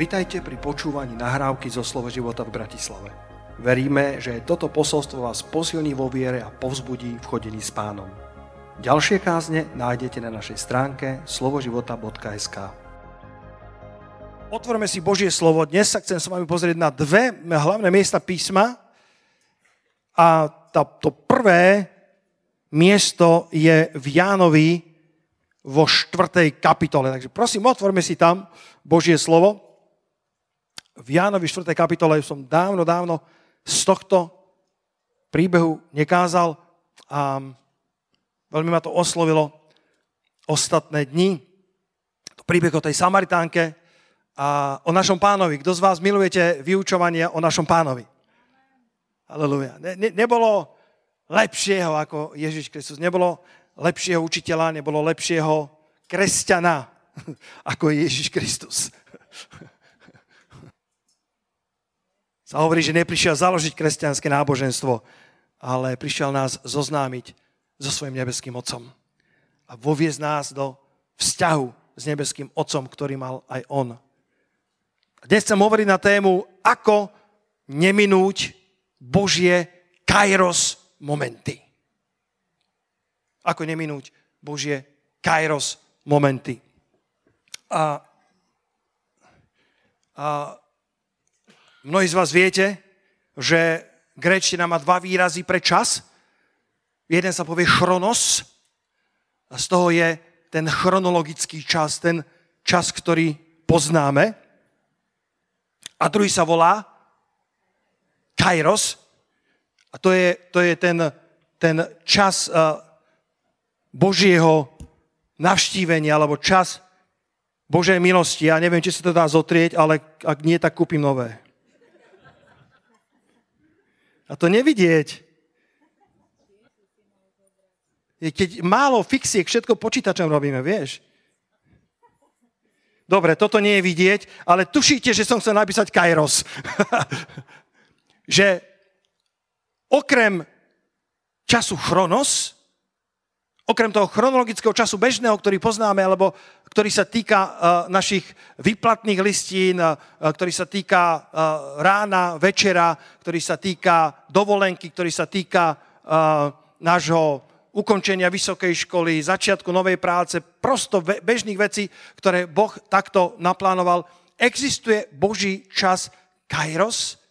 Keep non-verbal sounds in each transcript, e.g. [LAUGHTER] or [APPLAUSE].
Vitajte pri počúvaní nahrávky zo Slovo života v Bratislave. Veríme, že toto posolstvo vás posilní vo viere a povzbudí v chodení s pánom. Ďalšie kázne nájdete na našej stránke slovoživota.sk Otvorme si Božie slovo. Dnes sa chcem s vami pozrieť na dve hlavné miesta písma. A to prvé miesto je v Jánovi vo štvrtej kapitole. Takže prosím, otvorme si tam Božie slovo v Jánovi 4. kapitole som dávno, dávno z tohto príbehu nekázal a veľmi ma to oslovilo ostatné dni. To príbeh o tej Samaritánke a o našom pánovi. Kto z vás milujete vyučovanie o našom pánovi? Aleluja. Ne, ne, nebolo lepšieho ako Ježiš Kristus. Nebolo lepšieho učiteľa, nebolo lepšieho kresťana [LAUGHS] ako Ježiš Kristus sa hovorí, že neprišiel založiť kresťanské náboženstvo, ale prišiel nás zoznámiť so svojím nebeským Otcom a voviezť nás do vzťahu s nebeským Otcom, ktorý mal aj On. Dnes chcem hovoriť na tému, ako neminúť Božie kairos momenty. Ako neminúť Božie kairos momenty. A, a Mnohí z vás viete, že gréčtina má dva výrazy pre čas. Jeden sa povie chronos a z toho je ten chronologický čas, ten čas, ktorý poznáme. A druhý sa volá kairos a to je, to je ten, ten čas uh, Božieho navštívenia alebo čas Božej milosti. Ja neviem, či sa to dá zotrieť, ale ak nie, tak kúpim nové. A to nevidieť. Keď málo fixiek, všetko počítačom robíme, vieš. Dobre, toto nie je vidieť, ale tušíte, že som chcel napísať Kairos. [LAUGHS] že okrem času Chronos, okrem toho chronologického času bežného, ktorý poznáme, alebo ktorý sa týka uh, našich výplatných listín, uh, ktorý sa týka uh, rána, večera, ktorý sa týka dovolenky, ktorý sa týka nášho ukončenia vysokej školy, začiatku novej práce, prosto bežných vecí, ktoré Boh takto naplánoval. Existuje Boží čas Kairos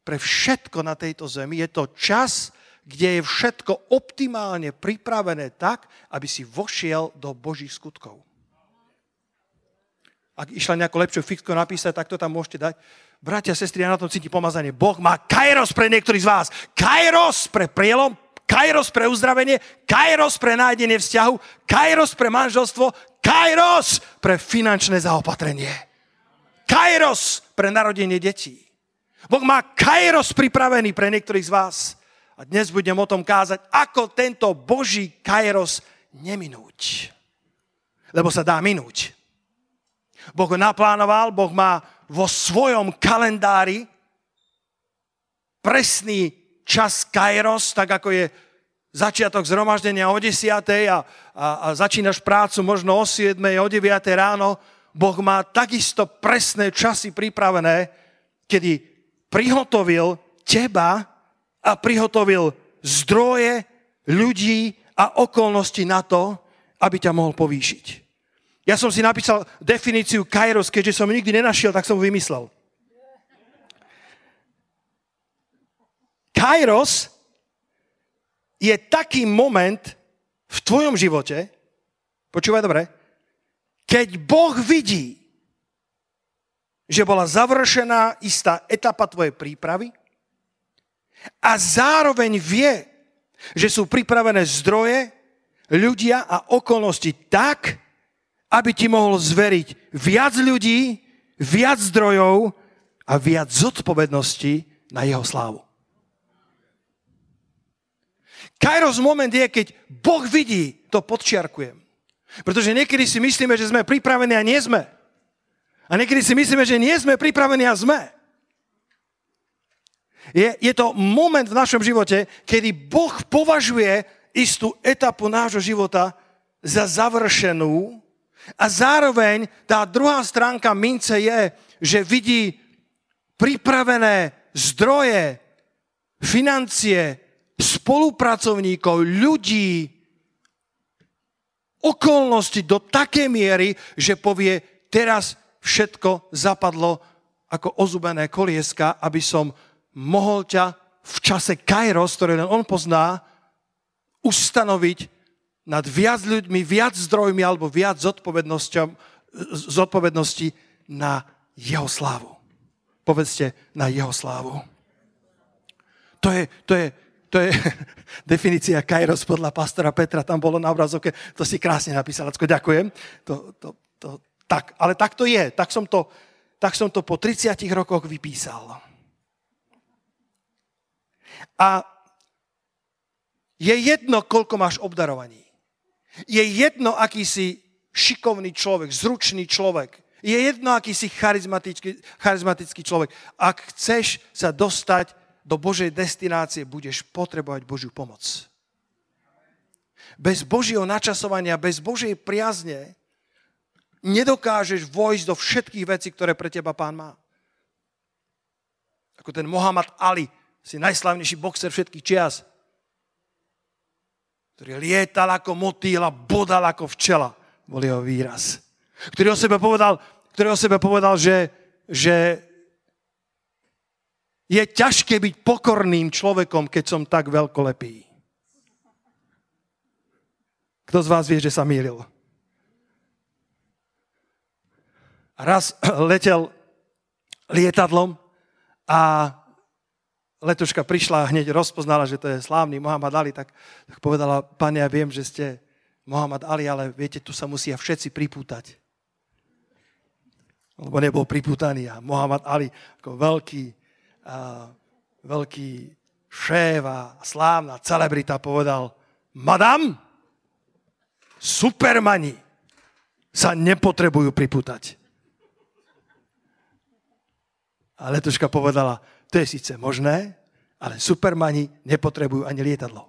pre všetko na tejto zemi. Je to čas, kde je všetko optimálne pripravené tak, aby si vošiel do Božích skutkov. Ak išla nejakú lepšiu fixku napísať, tak to tam môžete dať. Bratia, sestry, ja na tom cíti pomazanie. Boh má kairos pre niektorých z vás. Kairos pre prielom, kairos pre uzdravenie, kairos pre nájdenie vzťahu, kairos pre manželstvo, kairos pre finančné zaopatrenie. Kairos pre narodenie detí. Boh má kairos pripravený pre niektorých z vás. A dnes budem o tom kázať, ako tento Boží kairos neminúť. Lebo sa dá minúť. Boh ho naplánoval, Boh má vo svojom kalendári presný čas kairos, tak ako je začiatok zhromaždenia o 10. A, a, a začínaš prácu možno o 7. o 9. ráno, Boh má takisto presné časy pripravené, kedy prihotovil teba a prihotovil zdroje, ľudí a okolnosti na to, aby ťa mohol povýšiť. Ja som si napísal definíciu kairos, keďže som nikdy nenašiel, tak som vymyslel. Kairos je taký moment v tvojom živote, počúvaj dobre, keď Boh vidí, že bola završená istá etapa tvojej prípravy, a zároveň vie, že sú pripravené zdroje, ľudia a okolnosti tak, aby ti mohol zveriť viac ľudí, viac zdrojov a viac zodpovednosti na jeho slávu. Kairos moment je, keď Boh vidí, to podčiarkujem. Pretože niekedy si myslíme, že sme pripravení a nie sme. A niekedy si myslíme, že nie sme pripravení a sme. Je, je to moment v našom živote, kedy Boh považuje istú etapu nášho života za završenú a zároveň tá druhá stránka mince je, že vidí pripravené zdroje, financie, spolupracovníkov, ľudí, okolnosti do takej miery, že povie, teraz všetko zapadlo ako ozubené kolieska, aby som mohol ťa v čase Kairos, ktoré len on pozná, ustanoviť nad viac ľuďmi, viac zdrojmi alebo viac zodpovednosti na jeho slávu. Povedzte, na jeho slávu. To je, to je, to je [LAUGHS] definícia Kairos podľa pastora Petra, tam bolo na obrazovke, to si krásne napísal, Lacko, ďakujem. To, to, to, tak, ale tak to je, tak som to, tak som to po 30 rokoch vypísal. A je jedno, koľko máš obdarovaní. Je jedno, aký si šikovný človek, zručný človek. Je jedno, aký si charizmatický, charizmatický človek. Ak chceš sa dostať do Božej destinácie, budeš potrebovať Božiu pomoc. Bez Božieho načasovania, bez Božej priazne nedokážeš vojsť do všetkých vecí, ktoré pre teba pán má. Ako ten Mohamed Ali, si najslavnejší boxer všetkých čias, ktorý lietal ako motýl a bodal ako včela, bol jeho výraz. Ktorý o sebe povedal, ktorý o sebe povedal že, že je ťažké byť pokorným človekom, keď som tak veľkolepý. Kto z vás vie, že sa mýlil? Raz letel lietadlom a letuška prišla a hneď rozpoznala, že to je slávny Mohamed Ali, tak, tak povedala, pane, ja viem, že ste Mohamed Ali, ale viete, tu sa musia všetci pripútať. Lebo nebol pripútaný a Mohamed Ali ako veľký, a, veľký šéf a slávna celebrita povedal, madam, supermani sa nepotrebujú pripútať. A letuška povedala, to je síce možné, ale supermani nepotrebujú ani lietadlo.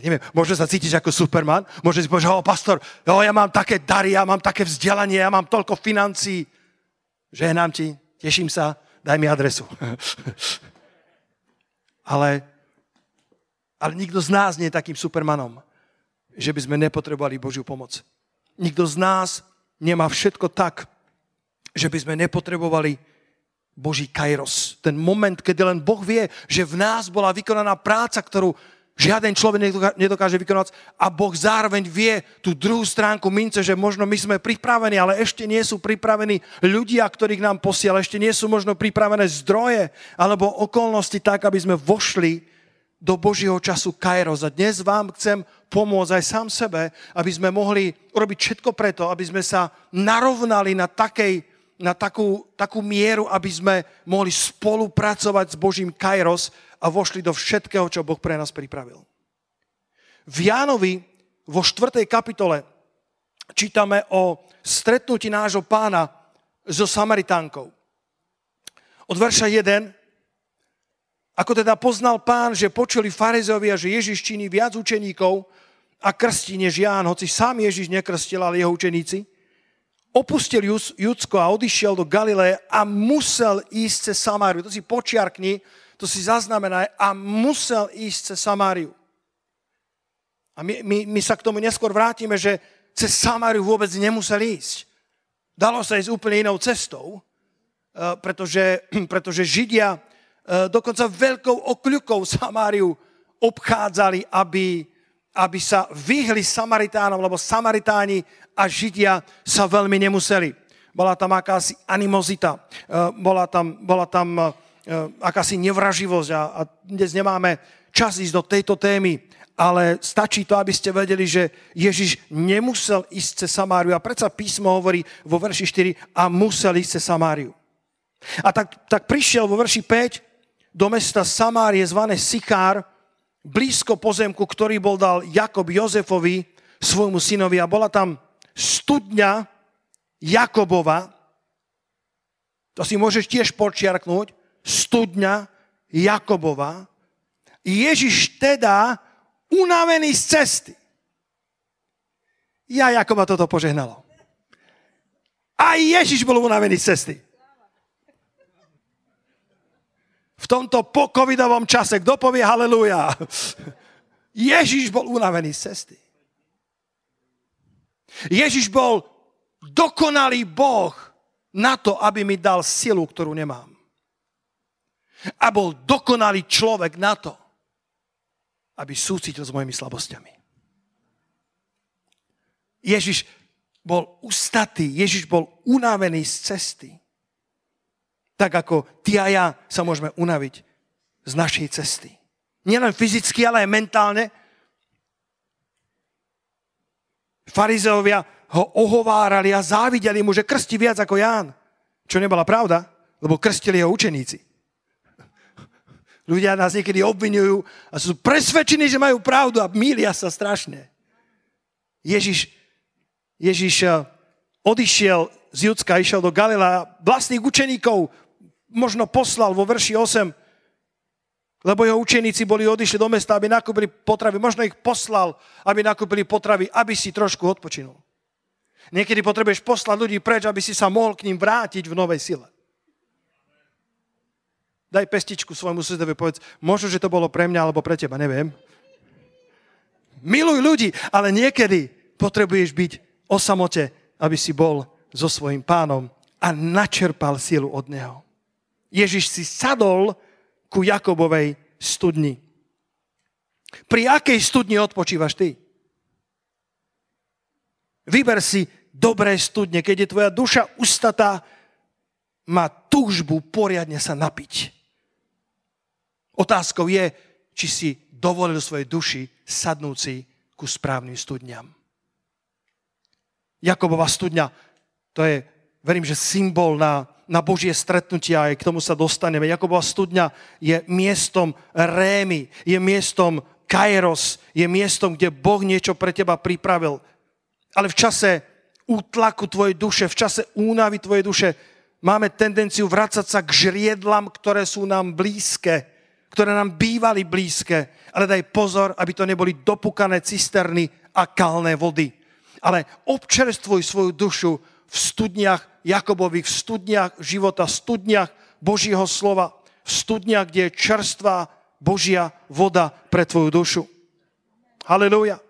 Neviem, môže sa cítiť ako superman, môže si povedať, oh, pastor, oh, ja mám také dary, ja mám také vzdelanie, ja mám toľko financí. Žehnám ti, teším sa, daj mi adresu. [LAUGHS] ale, ale nikto z nás nie je takým supermanom, že by sme nepotrebovali Božiu pomoc. Nikto z nás nemá všetko tak, že by sme nepotrebovali Boží kairos. Ten moment, kedy len Boh vie, že v nás bola vykonaná práca, ktorú žiaden človek nedokáže vykonať a Boh zároveň vie tú druhú stránku mince, že možno my sme pripravení, ale ešte nie sú pripravení ľudia, ktorých nám posiela, ešte nie sú možno pripravené zdroje alebo okolnosti tak, aby sme vošli do Božieho času Kairos. A dnes vám chcem pomôcť aj sám sebe, aby sme mohli urobiť všetko preto, aby sme sa narovnali na takej na takú, takú mieru, aby sme mohli spolupracovať s Božím Kairos a vošli do všetkého, čo Boh pre nás pripravil. V Jánovi vo 4. kapitole čítame o stretnutí nášho pána so Samaritánkou. Od verša 1. Ako teda poznal pán, že počuli farizovia, že Ježiš činí viac učeníkov a krstí než Ján, hoci sám Ježiš nekrstil, ale jeho učeníci, opustil Judsko a odišiel do Galileje a musel ísť cez Samáriu. To si počiarkni, to si zaznamenaj a musel ísť cez Samáriu. A my, my, my sa k tomu neskôr vrátime, že cez Samáriu vôbec nemusel ísť. Dalo sa ísť úplne inou cestou, eh, pretože, [CLEARS THROAT] pretože Židia eh, dokonca veľkou okľukou Samáriu obchádzali, aby, aby sa vyhli Samaritánom, lebo Samaritáni a Židia sa veľmi nemuseli. Bola tam akási animozita, e, bola tam, bola tam e, akási nevraživosť a, a dnes nemáme čas ísť do tejto témy, ale stačí to, aby ste vedeli, že Ježiš nemusel ísť cez Samáriu. A predsa písmo hovorí vo verši 4 a musel ísť cez Samáriu. A tak, tak prišiel vo verši 5 do mesta Samárie zvané Sikár, blízko pozemku, ktorý bol dal Jakob Jozefovi, svojmu synovi a bola tam studňa Jakobova, to si môžeš tiež počiarknúť, studňa Jakobova. Ježiš teda unavený z cesty. Ja, ako ma toto požehnalo. Aj Ježiš bol unavený z cesty. V tomto pokovidovom čase, kto povie haleluja? Ježiš bol unavený z cesty. Ježiš bol dokonalý Boh na to, aby mi dal silu, ktorú nemám. A bol dokonalý človek na to, aby súcitil s mojimi slabosťami. Ježiš bol ustatý, Ježiš bol unavený z cesty. Tak ako ty a ja sa môžeme unaviť z našej cesty. Nielen fyzicky, ale aj mentálne. Farizeovia ho ohovárali a závideli mu, že krsti viac ako Ján. Čo nebola pravda, lebo krstili jeho učeníci. Ľudia nás niekedy obvinujú a sú presvedčení, že majú pravdu a mília sa strašne. Ježiš, Ježiš eh, odišiel z Judska, išiel do Galilea, vlastných učeníkov možno poslal vo verši 8, lebo jeho učeníci boli odišli do mesta, aby nakúpili potravy. Možno ich poslal, aby nakúpili potravy, aby si trošku odpočinul. Niekedy potrebuješ poslať ľudí preč, aby si sa mohol k ním vrátiť v novej sile. Daj pestičku svojmu susedovi, povedz, možno, že to bolo pre mňa alebo pre teba, neviem. Miluj ľudí, ale niekedy potrebuješ byť o samote, aby si bol so svojím pánom a načerpal silu od neho. Ježiš si sadol ku Jakobovej studni. Pri akej studni odpočívaš ty? Vyber si dobré studne, keď je tvoja duša ustatá, má túžbu poriadne sa napiť. Otázkou je, či si dovolil svojej duši sadnúci ku správnym studňam. Jakobova studňa, to je, verím, že symbol na, na Božie stretnutia, aj k tomu sa dostaneme. Jakobova studňa je miestom rémy, je miestom kairos, je miestom, kde Boh niečo pre teba pripravil. Ale v čase útlaku tvojej duše, v čase únavy tvojej duše, máme tendenciu vrácať sa k žriedlam, ktoré sú nám blízke ktoré nám bývali blízke, ale daj pozor, aby to neboli dopukané cisterny a kalné vody. Ale občerstvuj svoju dušu v studniach Jakobových, v studniach života, v studniach Božího slova, v studniach, kde je čerstvá Božia voda pre tvoju dušu. Halelúja.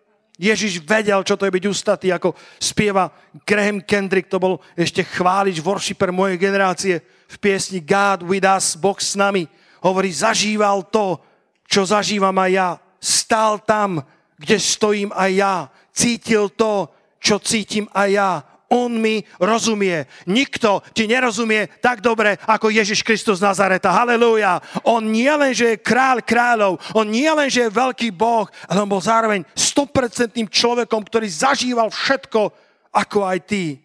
Ježiš vedel, čo to je byť ústatý, ako spieva Graham Kendrick, to bol ešte chválič, worshiper mojej generácie v piesni God with us, Boh s nami Hovorí, zažíval to, čo zažívam aj ja. Stál tam, kde stojím aj ja. Cítil to, čo cítim aj ja. On mi rozumie. Nikto ti nerozumie tak dobre, ako Ježiš Kristus z Nazareta. Halelúja. On nie len, že je kráľ kráľov, on nie len, že je veľký Boh, ale on bol zároveň 100% človekom, ktorý zažíval všetko, ako aj ty.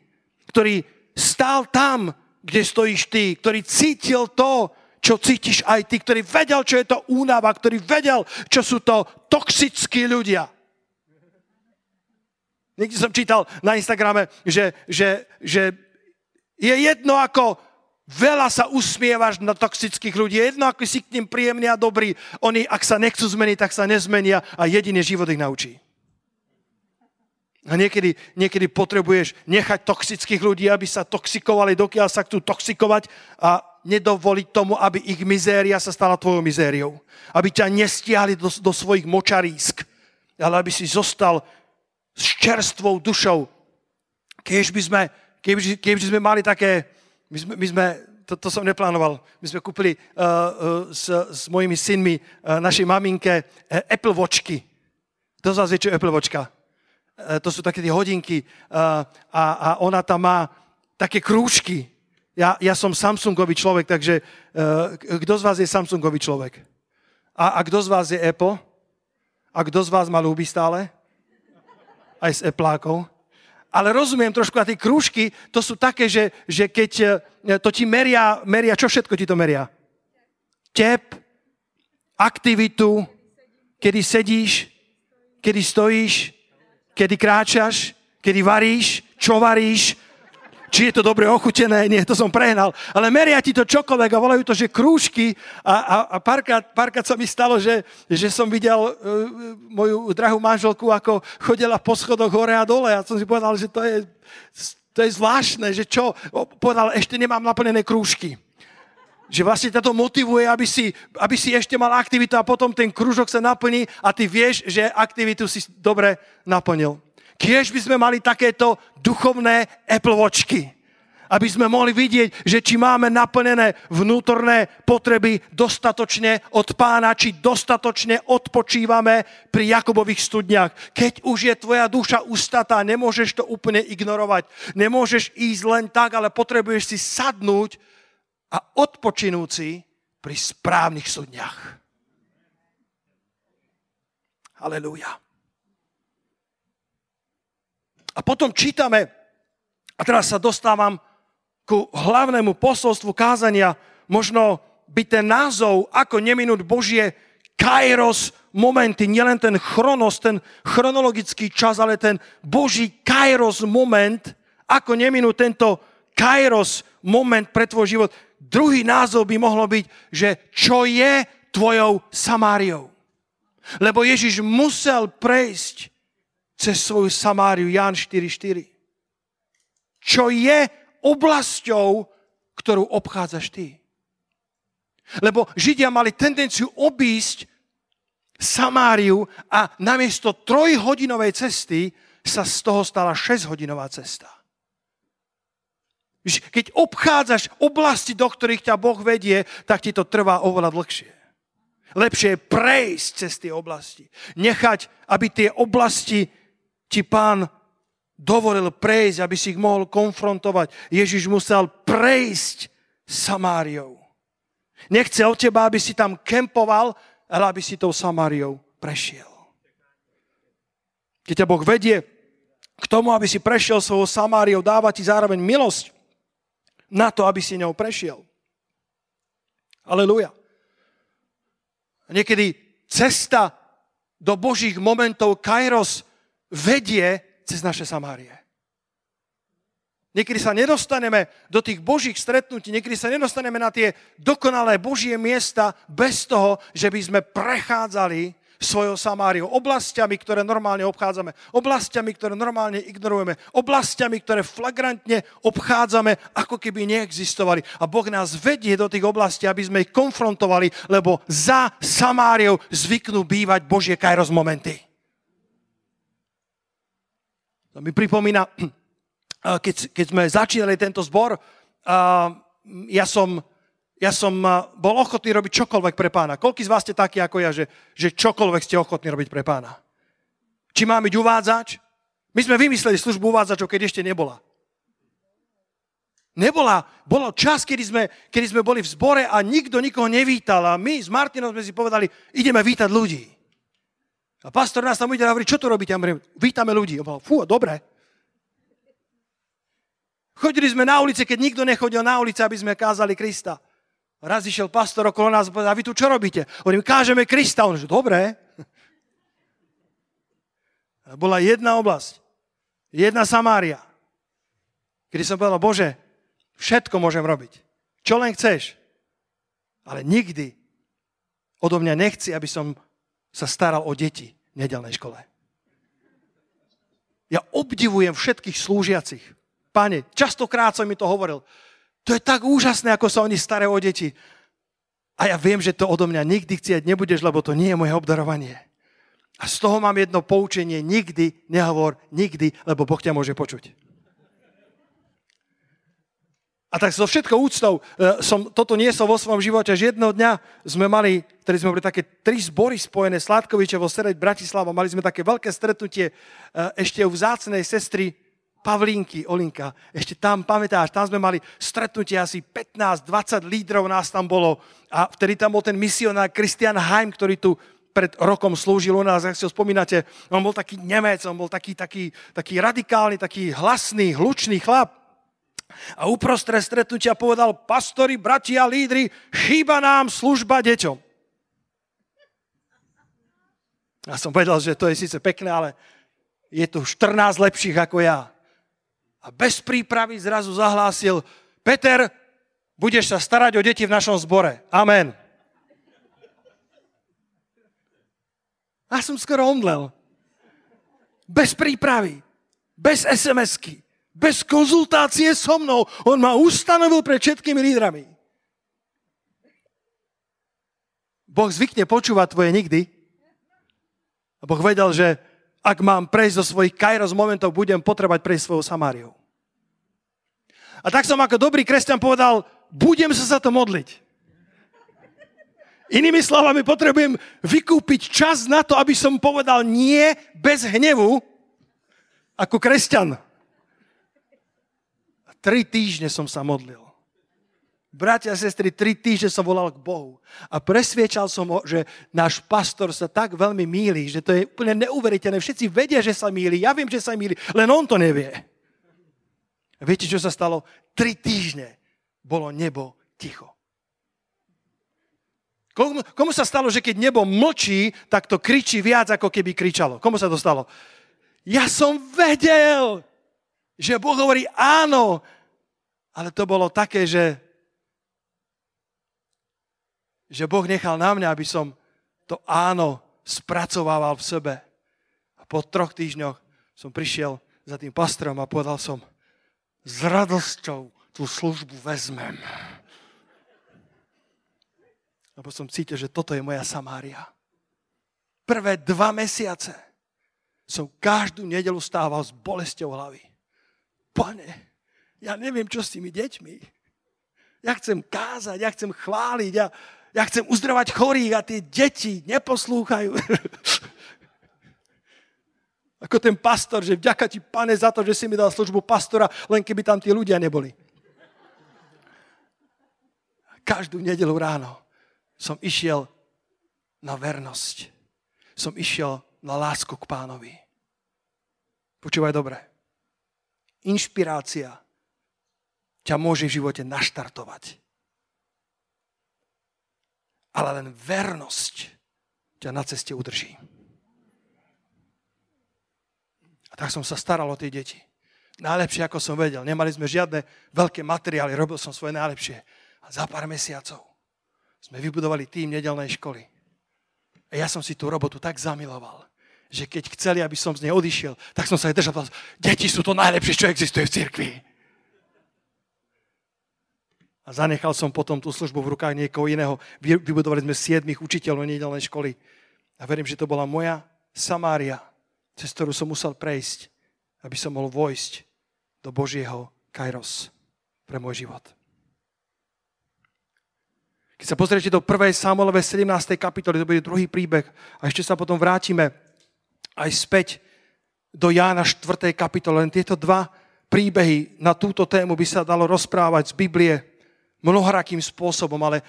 Ktorý stál tam, kde stojíš ty. Ktorý cítil to, čo cítiš aj ty, ktorý vedel, čo je to únava, ktorý vedel, čo sú to toxickí ľudia. Niekde som čítal na Instagrame, že, že, že je jedno, ako veľa sa usmievaš na toxických ľudí, je jedno, ako si k ním príjemný a dobrý. Oni, ak sa nechcú zmeniť, tak sa nezmenia a jediný život ich naučí. A niekedy, niekedy potrebuješ nechať toxických ľudí, aby sa toxikovali, dokiaľ sa chcú toxikovať a nedovoliť tomu, aby ich mizéria sa stala tvojou mizériou. Aby ťa nestiahli do, do svojich močarísk, ale aby si zostal s čerstvou dušou. Keď by sme, keby, keby sme mali také, my sme, my sme to, to som neplánoval, my sme kúpili uh, uh, s, s mojimi synmi uh, našej maminke uh, Apple Watchky. Kto z vás vie, čo Apple Watchka? E, to sú také tie hodinky e, a, a ona tam má také krúžky. Ja, ja som Samsungový človek, takže uh, kto z vás je Samsungový človek? A, a kto z vás je Apple? A kto z vás ma ľúbi stále? Aj s Appleákov? Ale rozumiem trošku, a tie krúžky, to sú také, že, že keď to ti meria, meria, čo všetko ti to meria? Tep, aktivitu, kedy sedíš, kedy stojíš, kedy kráčaš, kedy varíš, čo varíš, či je to dobre ochutené, nie, to som prehnal, ale meria ti to čokoľvek a volajú to, že krúžky a, a, a párkrát, párkrát sa mi stalo, že, že som videl uh, moju drahú manželku, ako chodila po schodoch hore a dole a som si povedal, že to je To je zvláštne, že čo? Povedal, ešte nemám naplnené krúžky. Že vlastne ťa motivuje, aby si, aby si ešte mal aktivitu a potom ten krúžok sa naplní a ty vieš, že aktivitu si dobre naplnil. Kiež by sme mali takéto duchovné Apple aby sme mohli vidieť, že či máme naplnené vnútorné potreby dostatočne od pána, či dostatočne odpočívame pri Jakobových studniach. Keď už je tvoja duša ustatá, nemôžeš to úplne ignorovať. Nemôžeš ísť len tak, ale potrebuješ si sadnúť a odpočinúci pri správnych studniach. Halelúja. A potom čítame, a teraz sa dostávam ku hlavnému posolstvu kázania, možno by ten názov, ako neminúť Božie kairos momenty, nielen ten chronos, ten chronologický čas, ale ten Boží kairos moment, ako neminúť tento kairos moment pre tvoj život. Druhý názov by mohlo byť, že čo je tvojou Samáriou. Lebo Ježiš musel prejsť cez svoju Samáriu, Ján 4.4. Čo je oblasťou, ktorú obchádzaš ty. Lebo Židia mali tendenciu obísť Samáriu a namiesto trojhodinovej cesty sa z toho stala 6-hodinová cesta. Keď obchádzaš oblasti, do ktorých ťa Boh vedie, tak ti to trvá oveľa dlhšie. Lepšie je prejsť cez tie oblasti. Nechať, aby tie oblasti ti pán dovolil prejsť, aby si ich mohol konfrontovať. Ježiš musel prejsť Samáriou. Nechce od teba, aby si tam kempoval, ale aby si tou Samáriou prešiel. Keď ťa Boh vedie k tomu, aby si prešiel svojou Samáriou, dáva ti zároveň milosť na to, aby si ňou prešiel. Aleluja. Niekedy cesta do Božích momentov Kairos vedie cez naše Samárie. Niekedy sa nedostaneme do tých božích stretnutí, niekedy sa nedostaneme na tie dokonalé božie miesta bez toho, že by sme prechádzali svojou Samáriou. Oblastiami, ktoré normálne obchádzame. Oblastiami, ktoré normálne ignorujeme. Oblastiami, ktoré flagrantne obchádzame, ako keby neexistovali. A Boh nás vedie do tých oblastí, aby sme ich konfrontovali, lebo za Samáriou zvyknú bývať Božie kairos momenty. To mi pripomína, [CLEARS THROAT] keď, keď sme začínali tento zbor, ja som, ja som bol ochotný robiť čokoľvek pre pána. Koľký z vás ste takí ako ja, že, že čokoľvek ste ochotní robiť pre pána? Či má byť uvádzač? My sme vymysleli službu uvádzačov, keď ešte nebola. Nebola, bolo čas, kedy sme, kedy sme boli v zbore a nikto nikoho nevítal a my s Martinom sme si povedali, ideme vítať ľudí. A pastor nás tam ide a hovorí, čo tu robíte? A hovorím, vítame ľudí. A fú, dobre. Chodili sme na ulice, keď nikto nechodil na ulice, aby sme kázali Krista. Raz išiel pastor okolo nás a povedal, a vy tu čo robíte? Hovorím, kážeme Krista. On že, dobre. A bola jedna oblasť. Jedna Samária. Kedy som povedal, Bože, všetko môžem robiť. Čo len chceš. Ale nikdy odo mňa nechci, aby som sa staral o deti nedelnej škole. Ja obdivujem všetkých slúžiacich. Pane, častokrát som mi to hovoril. To je tak úžasné, ako sa oni starajú o deti. A ja viem, že to odo mňa nikdy chcieť nebudeš, lebo to nie je moje obdarovanie. A z toho mám jedno poučenie. Nikdy nehovor nikdy, lebo Boh ťa môže počuť. A tak so všetkou úctou e, som toto niesol vo svojom živote, že jedného dňa sme mali, ktorí sme boli také tri zbory spojené, Sládkovičevo, Sereď, Bratislava, mali sme také veľké stretnutie e, ešte u vzácnej sestry Pavlínky, Olinka. Ešte tam, pamätáš, tam sme mali stretnutie asi 15-20 lídrov nás tam bolo a vtedy tam bol ten misionár Christian Heim, ktorý tu pred rokom slúžil u nás, ak si ho spomínate, on bol taký Nemec, on bol taký, taký, taký radikálny, taký hlasný, hlučný chlap. A uprostred stretnutia povedal, pastori, bratia, lídry, chýba nám služba deťom. Ja som povedal, že to je síce pekné, ale je tu 14 lepších ako ja. A bez prípravy zrazu zahlásil, Peter, budeš sa starať o deti v našom zbore. Amen. A som skoro omdlel. Bez prípravy, bez SMS-ky, Bez konzultácie so mnou. On ma ustanovil pred všetkými lídrami. Boh zvykne počúvať tvoje nikdy. A Boh vedel, že ak mám prejsť zo svojich kairos momentov, budem potrebať prejsť svojou Samáriou. A tak som ako dobrý kresťan povedal, budem sa za to modliť. Inými slovami, potrebujem vykúpiť čas na to, aby som povedal nie bez hnevu ako kresťan. Tri týždne som sa modlil. Bratia a sestry, tri týždne som volal k Bohu a presviečal som ho, že náš pastor sa tak veľmi míli, že to je úplne neuveriteľné. Všetci vedia, že sa míli, ja viem, že sa míli, len on to nevie. A viete, čo sa stalo? Tri týždne bolo nebo ticho. Komu, komu sa stalo, že keď nebo mlčí, tak to kričí viac, ako keby kričalo? Komu sa to stalo? Ja som vedel, že Boh hovorí áno, ale to bolo také, že že Boh nechal na mňa, aby som to áno spracovával v sebe. A po troch týždňoch som prišiel za tým pastorom a povedal som, s radosťou tú službu vezmem. Lebo som cítil, že toto je moja Samária. Prvé dva mesiace som každú nedelu stával s bolesťou hlavy. Pane, ja neviem, čo s tými deťmi. Ja chcem kázať, ja chcem chváliť, ja, ja chcem uzdravať chorých a tie deti neposlúchajú. [LAUGHS] Ako ten pastor, že vďaka ti, pane, za to, že si mi dal službu pastora, len keby tam tí ľudia neboli. Každú nedelu ráno som išiel na vernosť. Som išiel na lásku k pánovi. Počúvaj dobre. Inšpirácia ťa môže v živote naštartovať ale len vernosť ťa na ceste udrží. A tak som sa staral o tie deti. Najlepšie, ako som vedel. Nemali sme žiadne veľké materiály, robil som svoje najlepšie. A za pár mesiacov sme vybudovali tým nedelnej školy. A ja som si tú robotu tak zamiloval, že keď chceli, aby som z nej odišiel, tak som sa aj držal. Deti sú to najlepšie, čo existuje v cirkvi. A zanechal som potom tú službu v rukách niekoho iného. Vybudovali sme siedmých učiteľov nedelnej školy. A verím, že to bola moja Samária, cez ktorú som musel prejsť, aby som mohol vojsť do Božieho Kairos pre môj život. Keď sa pozriete do 1. Samuelovej 17. kapitoly, to bude druhý príbeh a ešte sa potom vrátime aj späť do Jána 4. kapitoly. Len tieto dva príbehy na túto tému by sa dalo rozprávať z Biblie mnohorakým spôsobom, ale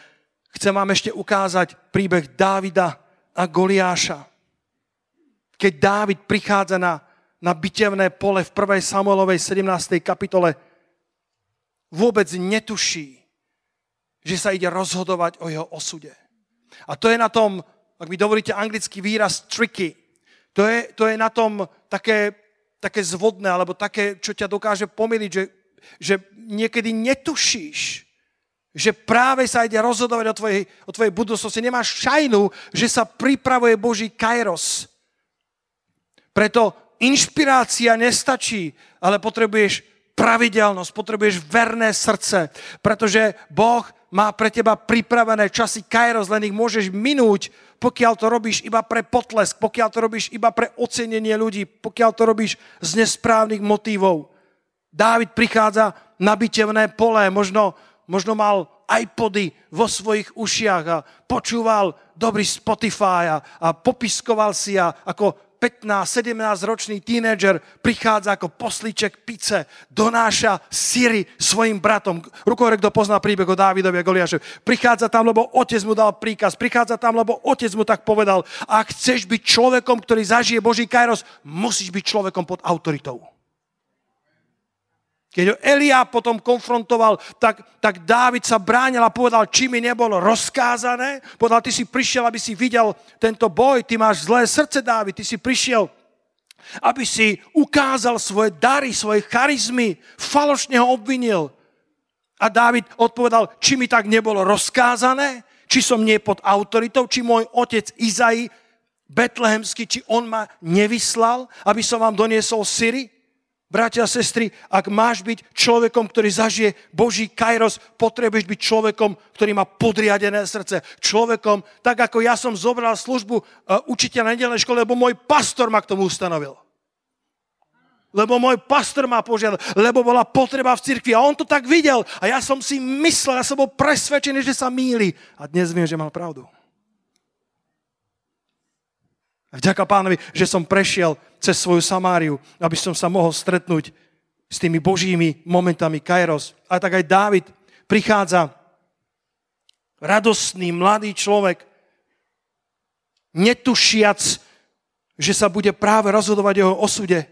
chcem vám ešte ukázať príbeh Dávida a Goliáša. Keď Dávid prichádza na, na bitevné pole v 1. Samuelovej 17. kapitole, vôbec netuší, že sa ide rozhodovať o jeho osude. A to je na tom, ak mi dovolíte anglický výraz, tricky. To je, to je na tom také, také zvodné, alebo také, čo ťa dokáže pomýliť, že, že niekedy netušíš, že práve sa ide rozhodovať o tvojej, o tvojej budúcnosti. Nemáš šajnu, že sa pripravuje Boží kairos. Preto inšpirácia nestačí, ale potrebuješ pravidelnosť, potrebuješ verné srdce, pretože Boh má pre teba pripravené časy kairos, len ich môžeš minúť, pokiaľ to robíš iba pre potlesk, pokiaľ to robíš iba pre ocenenie ľudí, pokiaľ to robíš z nesprávnych motívov. Dávid prichádza na bitevné pole, možno možno mal iPody vo svojich ušiach a počúval dobrý Spotify a, a popiskoval si a ako 15-17 ročný tínedžer prichádza ako poslíček pice, donáša Siri svojim bratom. Rukohore, kto pozná príbeh o Dávidovi a Goliášovi. Prichádza tam, lebo otec mu dal príkaz. Prichádza tam, lebo otec mu tak povedal. Ak chceš byť človekom, ktorý zažije Boží kairos, musíš byť človekom pod autoritou. Keď ho Elia potom konfrontoval, tak, tak Dávid sa bránil a povedal, či mi nebolo rozkázané. Povedal, ty si prišiel, aby si videl tento boj, ty máš zlé srdce, Dávid, ty si prišiel, aby si ukázal svoje dary, svoje charizmy, falošne ho obvinil. A Dávid odpovedal, či mi tak nebolo rozkázané, či som nie pod autoritou, či môj otec Izai betlehemský, či on ma nevyslal, aby som vám doniesol Syry. Bratia a sestry, ak máš byť človekom, ktorý zažije Boží kairos, potrebuješ byť človekom, ktorý má podriadené srdce. Človekom, tak ako ja som zobral službu uh, učiteľa na nedelnej škole, lebo môj pastor ma k tomu ustanovil. Lebo môj pastor ma požiadal, lebo bola potreba v cirkvi a on to tak videl. A ja som si myslel, ja som bol presvedčený, že sa míli. A dnes viem, že mal pravdu. A vďaka pánovi, že som prešiel cez svoju Samáriu, aby som sa mohol stretnúť s tými božími momentami Kairos. A tak aj Dávid prichádza radostný mladý človek, netušiac, že sa bude práve rozhodovať jeho osude,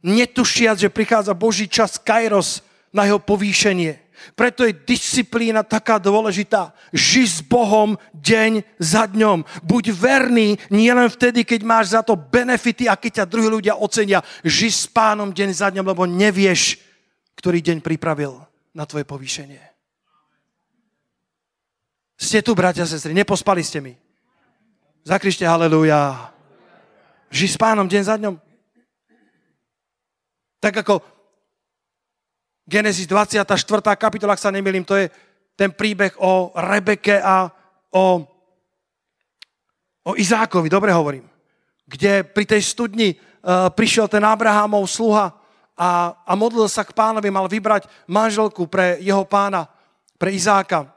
netušiac, že prichádza Boží čas Kairos na jeho povýšenie. Preto je disciplína taká dôležitá. Ži s Bohom deň za dňom. Buď verný nielen vtedy, keď máš za to benefity a keď ťa druhí ľudia ocenia. Ži s pánom deň za dňom, lebo nevieš, ktorý deň pripravil na tvoje povýšenie. Ste tu, bratia a sestry, nepospali ste mi. Zakrište haleluja. Ži s pánom deň za dňom. Tak ako Genesis 24. kapitola, ak sa nemýlim, to je ten príbeh o Rebeke a o, o Izákovi, dobre hovorím. Kde pri tej studni uh, prišiel ten Abrahamov sluha a, a modlil sa k pánovi, mal vybrať manželku pre jeho pána, pre Izáka,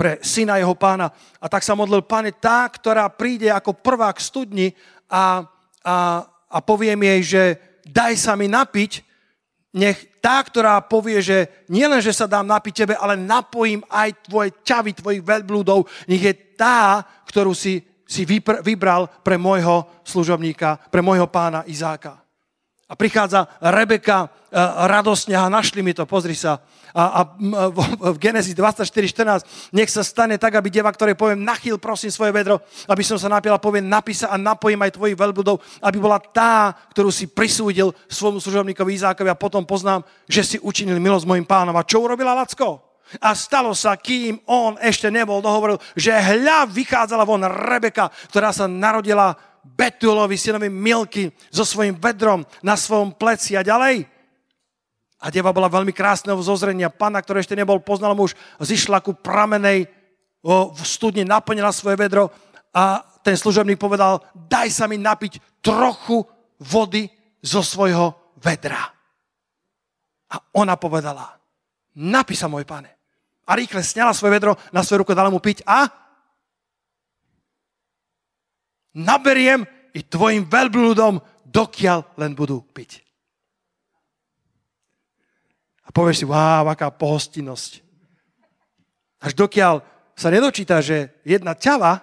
pre syna jeho pána. A tak sa modlil, páne, tá, ktorá príde ako prvá k studni a, a, a poviem jej, že daj sa mi napiť, nech tá, ktorá povie, že nielen, že sa dám napiť tebe, ale napojím aj tvoje ťavy, tvojich veľblúdov, nech je tá, ktorú si, si vybral pre môjho služobníka, pre môjho pána Izáka. A prichádza Rebeka uh, radosne, a našli mi to, pozri sa. A, a v, v Genesis 24.14, nech sa stane tak, aby deva, ktoré poviem, nachyl prosím svoje vedro, aby som sa napila, poviem, napísa a napojím aj tvojich veľbudov, aby bola tá, ktorú si prisúdil svojmu služobníkovi Izákovi a potom poznám, že si učinil milosť mojim pánom. A čo urobila Lacko? A stalo sa, kým on ešte nebol dohovoril, že hľa vychádzala von Rebeka, ktorá sa narodila Betulovi, synovi Milky, so svojím vedrom na svojom pleci a ďalej. A deva bola veľmi krásneho zozrenia. Pana, ktorý ešte nebol poznal muž, zišla ku pramenej v studni, naplnila svoje vedro a ten služobník povedal, daj sa mi napiť trochu vody zo svojho vedra. A ona povedala, napí sa môj pane. A rýchle sňala svoje vedro, na svoju ruku dala mu piť a naberiem i tvojim veľblúdom, dokiaľ len budú piť. A povieš si, wow, aká pohostinnosť. Až dokiaľ sa nedočíta, že jedna ťava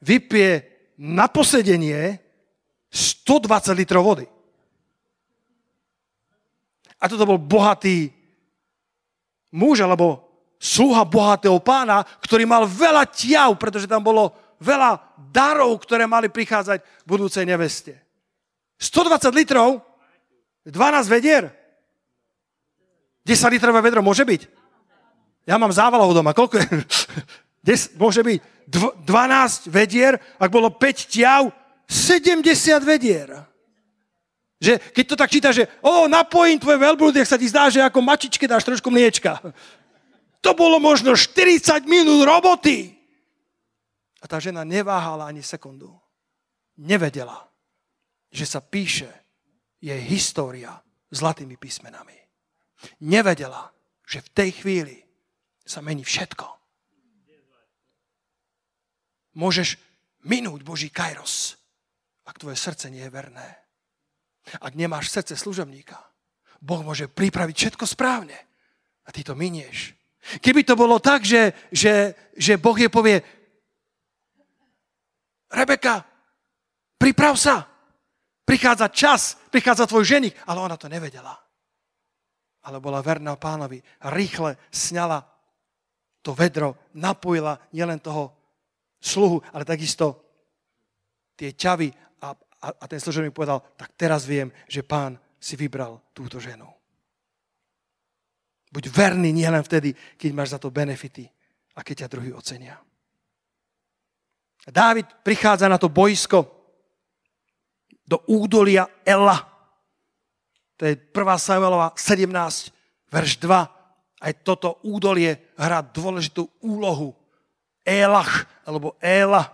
vypije na posedenie 120 litrov vody. A toto bol bohatý muž, alebo sluha bohatého pána, ktorý mal veľa ťav, pretože tam bolo veľa darov, ktoré mali prichádzať v budúcej neveste. 120 litrov, 12 vedier. 10 litrové vedro môže byť? Ja mám závalov doma. Koľko je? [LAUGHS] 10, môže byť. 12 vedier, ak bolo 5 ťav, 70 vedier. Že keď to tak číta, že o, napojím tvoje veľblúdy, ak sa ti zdá, že ako mačičke dáš trošku mliečka. To bolo možno 40 minút roboty. A tá žena neváhala ani sekundu. Nevedela, že sa píše jej história zlatými písmenami. Nevedela, že v tej chvíli sa mení všetko. Môžeš minúť Boží kairos, ak tvoje srdce nie je verné. Ak nemáš srdce služobníka, Boh môže pripraviť všetko správne a ty to minieš. Keby to bolo tak, že, že, že Boh je povie, Rebeka, priprav sa. Prichádza čas, prichádza tvoj ženich, ale ona to nevedela. Ale bola verná pánovi rýchle sňala to vedro, napojila nielen toho sluhu, ale takisto tie ťavy a, a, a ten služený povedal, tak teraz viem, že pán si vybral túto ženu. Buď verný nielen vtedy, keď máš za to benefity a keď ťa druhý ocenia. Dávid prichádza na to boisko do údolia Ela. To je 1. Samuelova 17, verš 2. Aj toto údolie hrá dôležitú úlohu. Élach, alebo Éla.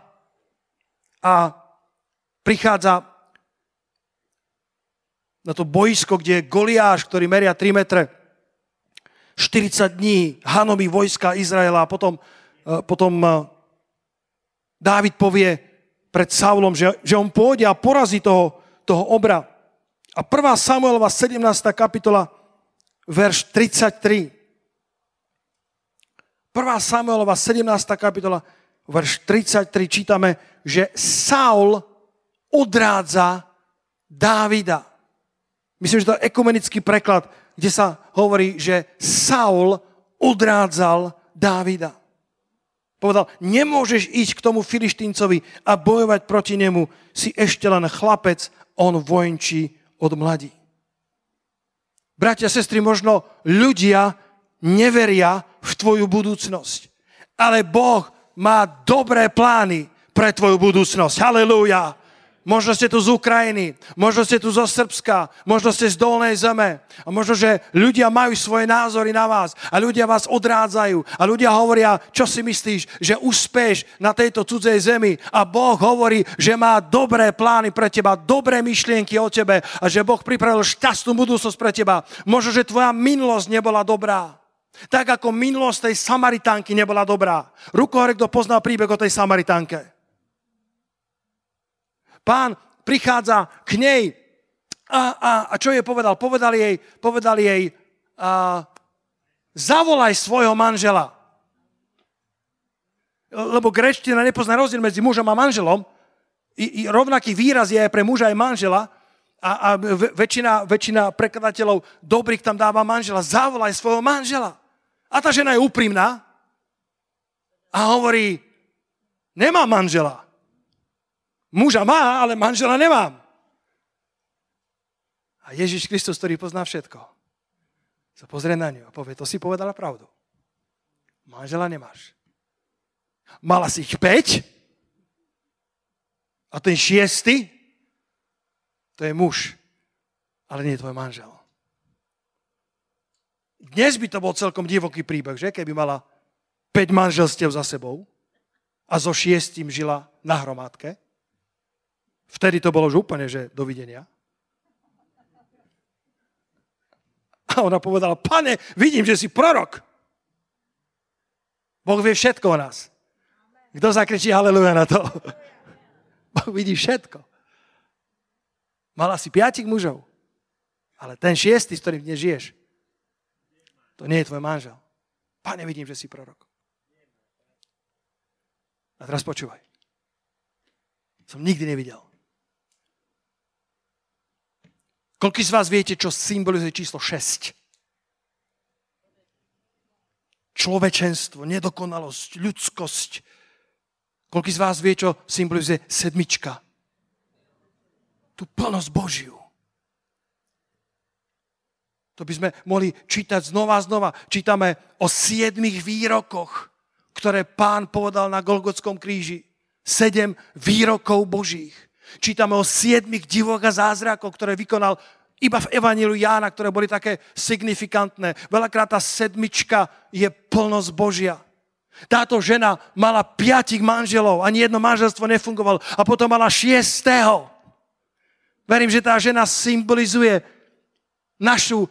A prichádza na to boisko, kde je Goliáš, ktorý meria 3 metre. 40 dní hanomí vojska Izraela a potom, e, potom e, Dávid povie pred Saulom, že, že on pôjde a porazí toho, toho obra. A 1. Samuelova 17. kapitola, verš 33. 1. Samuelova 17. kapitola, verš 33 čítame, že Saul odrádza Dávida. Myslím, že to je ekumenický preklad, kde sa hovorí, že Saul odrádzal Dávida. Povedal, nemôžeš ísť k tomu filištíncovi a bojovať proti nemu. Si ešte len chlapec, on vojenčí od mladí. Bratia sestry, možno ľudia neveria v tvoju budúcnosť. Ale Boh má dobré plány pre tvoju budúcnosť. Halelúja. Možno ste tu z Ukrajiny, možno ste tu zo Srbska, možno ste z Dolnej zeme. A možno, že ľudia majú svoje názory na vás a ľudia vás odrádzajú. A ľudia hovoria, čo si myslíš, že uspeš na tejto cudzej zemi. A Boh hovorí, že má dobré plány pre teba, dobré myšlienky o tebe a že Boh pripravil šťastnú budúcnosť pre teba. Možno, že tvoja minulosť nebola dobrá. Tak ako minulosť tej Samaritánky nebola dobrá. Rukohore, kto poznal príbeh o tej Samaritánke. Pán prichádza k nej a, a, a čo jej povedal? Povedal jej, povedal jej a, zavolaj svojho manžela. Lebo grečtina nepozná rozdiel medzi mužom a manželom. I, i rovnaký výraz je aj pre muža aj manžela. A, a väčšina, väčšina prekladateľov dobrých tam dáva manžela. Zavolaj svojho manžela. A tá žena je úprimná a hovorí, nemá manžela. Muža má, ale manžela nemám. A Ježiš Kristus, ktorý pozná všetko, sa pozrie na ňu a povie, to si povedala pravdu. Manžela nemáš. Mala si ich 5 a ten šiestý, to je muž, ale nie je tvoj manžel. Dnes by to bol celkom divoký príbeh, že? Keby mala 5 manželstiev za sebou a so šiestým žila na hromádke. Vtedy to bolo už úplne, že dovidenia. A ona povedala, pane, vidím, že si prorok. Boh vie všetko o nás. Kto zakričí haleluja na to? [LAUGHS] Boh vidí všetko. Mala si piatich mužov. Ale ten šiestý, s ktorým dnes žiješ, to nie je tvoj manžel. Pane, vidím, že si prorok. A teraz počúvaj. Som nikdy nevidel Koľko z vás viete, čo symbolizuje číslo 6? Človečenstvo, nedokonalosť, ľudskosť. Koľko z vás vie, čo symbolizuje sedmička? Tu plnosť Božiu. To by sme mohli čítať znova a znova. Čítame o siedmých výrokoch, ktoré pán povedal na Golgotskom kríži. Sedem výrokov Božích. Čítame o siedmých divoch a zázrakoch, ktoré vykonal iba v Evangeliu Jána, ktoré boli také signifikantné. Veľakrát tá sedmička je plnosť Božia. Táto žena mala piatich manželov, ani jedno manželstvo nefungovalo. A potom mala šiestého. Verím, že tá žena symbolizuje našu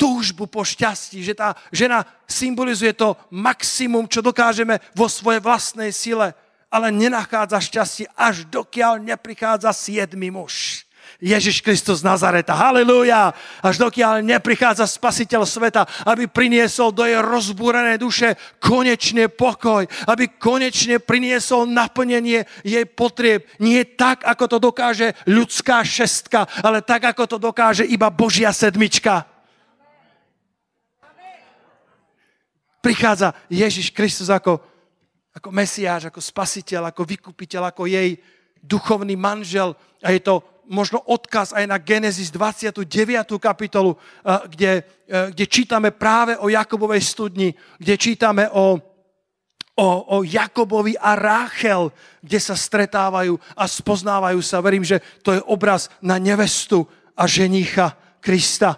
túžbu po šťastí, že tá žena symbolizuje to maximum, čo dokážeme vo svojej vlastnej sile ale nenachádza šťastie, až dokiaľ neprichádza siedmy muž. Ježiš Kristus Nazareta. Halelúja! Až dokiaľ neprichádza spasiteľ sveta, aby priniesol do jej rozbúrené duše konečne pokoj, aby konečne priniesol naplnenie jej potrieb. Nie tak, ako to dokáže ľudská šestka, ale tak, ako to dokáže iba Božia sedmička. Prichádza Ježiš Kristus ako ako Mesiáš, ako spasiteľ, ako vykupiteľ, ako jej duchovný manžel. A je to možno odkaz aj na Genesis 29. kapitolu, eh, kde, eh, kde čítame práve o Jakobovej studni, kde čítame o, o, o Jakobovi a Ráchel, kde sa stretávajú a spoznávajú sa. Verím, že to je obraz na nevestu a ženicha, Krista.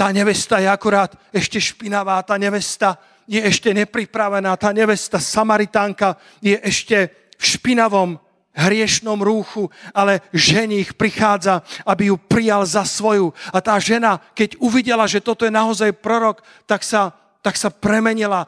Tá nevesta je akurát ešte špinavá, tá nevesta je ešte nepripravená, tá nevesta Samaritánka je ešte v špinavom hriešnom rúchu, ale ženich prichádza, aby ju prijal za svoju. A tá žena, keď uvidela, že toto je naozaj prorok, tak sa, tak sa premenila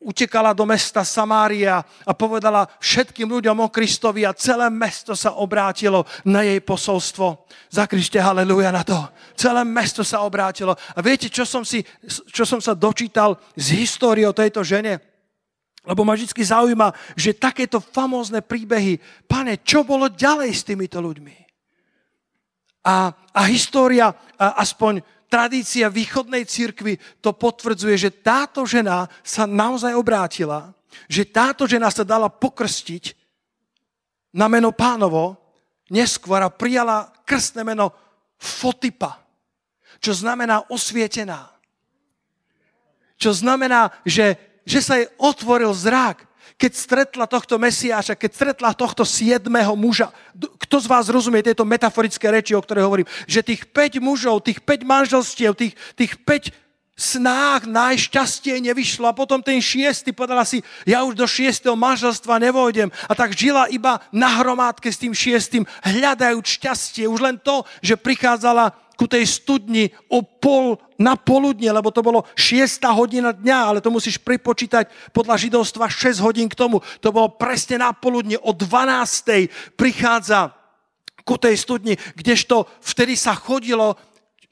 utekala do mesta Samária a povedala všetkým ľuďom o Kristovi a celé mesto sa obrátilo na jej posolstvo. Zakrište haleluja na to. Celé mesto sa obrátilo. A viete, čo som, si, čo som sa dočítal z histórie o tejto žene? Lebo ma vždy zaujíma, že takéto famózne príbehy, pane, čo bolo ďalej s týmito ľuďmi? A, a história, a aspoň tradícia východnej cirkvi to potvrdzuje, že táto žena sa naozaj obrátila, že táto žena sa dala pokrstiť na meno pánovo, neskôr a prijala krstné meno Fotipa, čo znamená osvietená. Čo znamená, že, že sa jej otvoril zrak keď stretla tohto Mesiáša, keď stretla tohto siedmého muža, kto z vás rozumie tieto metaforické reči, o ktoré hovorím, že tých 5 mužov, tých 5 manželstiev, tých, tých 5 snách najšťastie nevyšlo a potom ten šiestý povedala si, ja už do šiestého manželstva nevojdem a tak žila iba na hromádke s tým šiestým, hľadajúc šťastie. Už len to, že prichádzala ku tej studni o pol na poludne, lebo to bolo 6 hodina dňa, ale to musíš pripočítať podľa židovstva 6 hodín k tomu. To bolo presne na poludne, o 12. prichádza ku tej studni, kdežto vtedy sa chodilo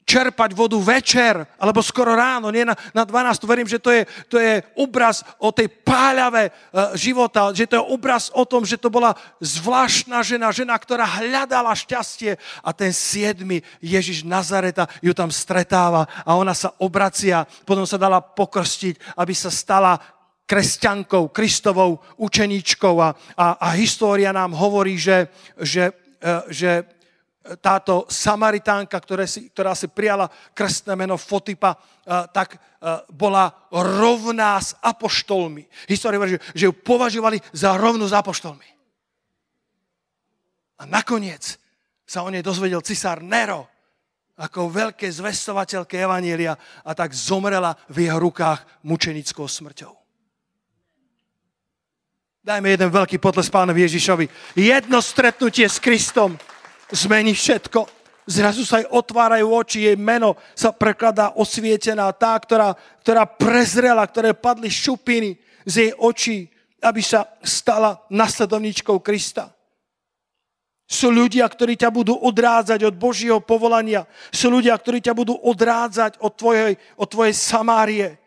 čerpať vodu večer, alebo skoro ráno, nie na, na 12. Verím, že to je, to je obraz o tej páľave uh, života, že to je obraz o tom, že to bola zvláštna žena, žena, ktorá hľadala šťastie a ten siedmy Ježiš Nazareta ju tam stretáva a ona sa obracia, potom sa dala pokrstiť, aby sa stala kresťankou, Kristovou učeníčkou a, a, a história nám hovorí, že, že, uh, že táto Samaritánka, ktorá si, ktorá si prijala krstné meno Fotipa, eh, tak eh, bola rovná s apoštolmi. História hovorí, že ju považovali za rovnú s apoštolmi. A nakoniec sa o nej dozvedel cisár Nero ako veľké zvestovateľke Evanielia a tak zomrela v jeho rukách mučenickou smrťou. Dajme jeden veľký potles pánovi Ježišovi. Jedno stretnutie s Kristom zmení všetko. Zrazu sa jej otvárajú oči, jej meno sa prekladá osvietená, tá, ktorá, ktorá prezrela, ktoré padli šupiny z jej očí, aby sa stala nasledovničkou Krista. Sú ľudia, ktorí ťa budú odrádzať od Božieho povolania. Sú ľudia, ktorí ťa budú odrádzať od tvojej, od tvojej Samárie.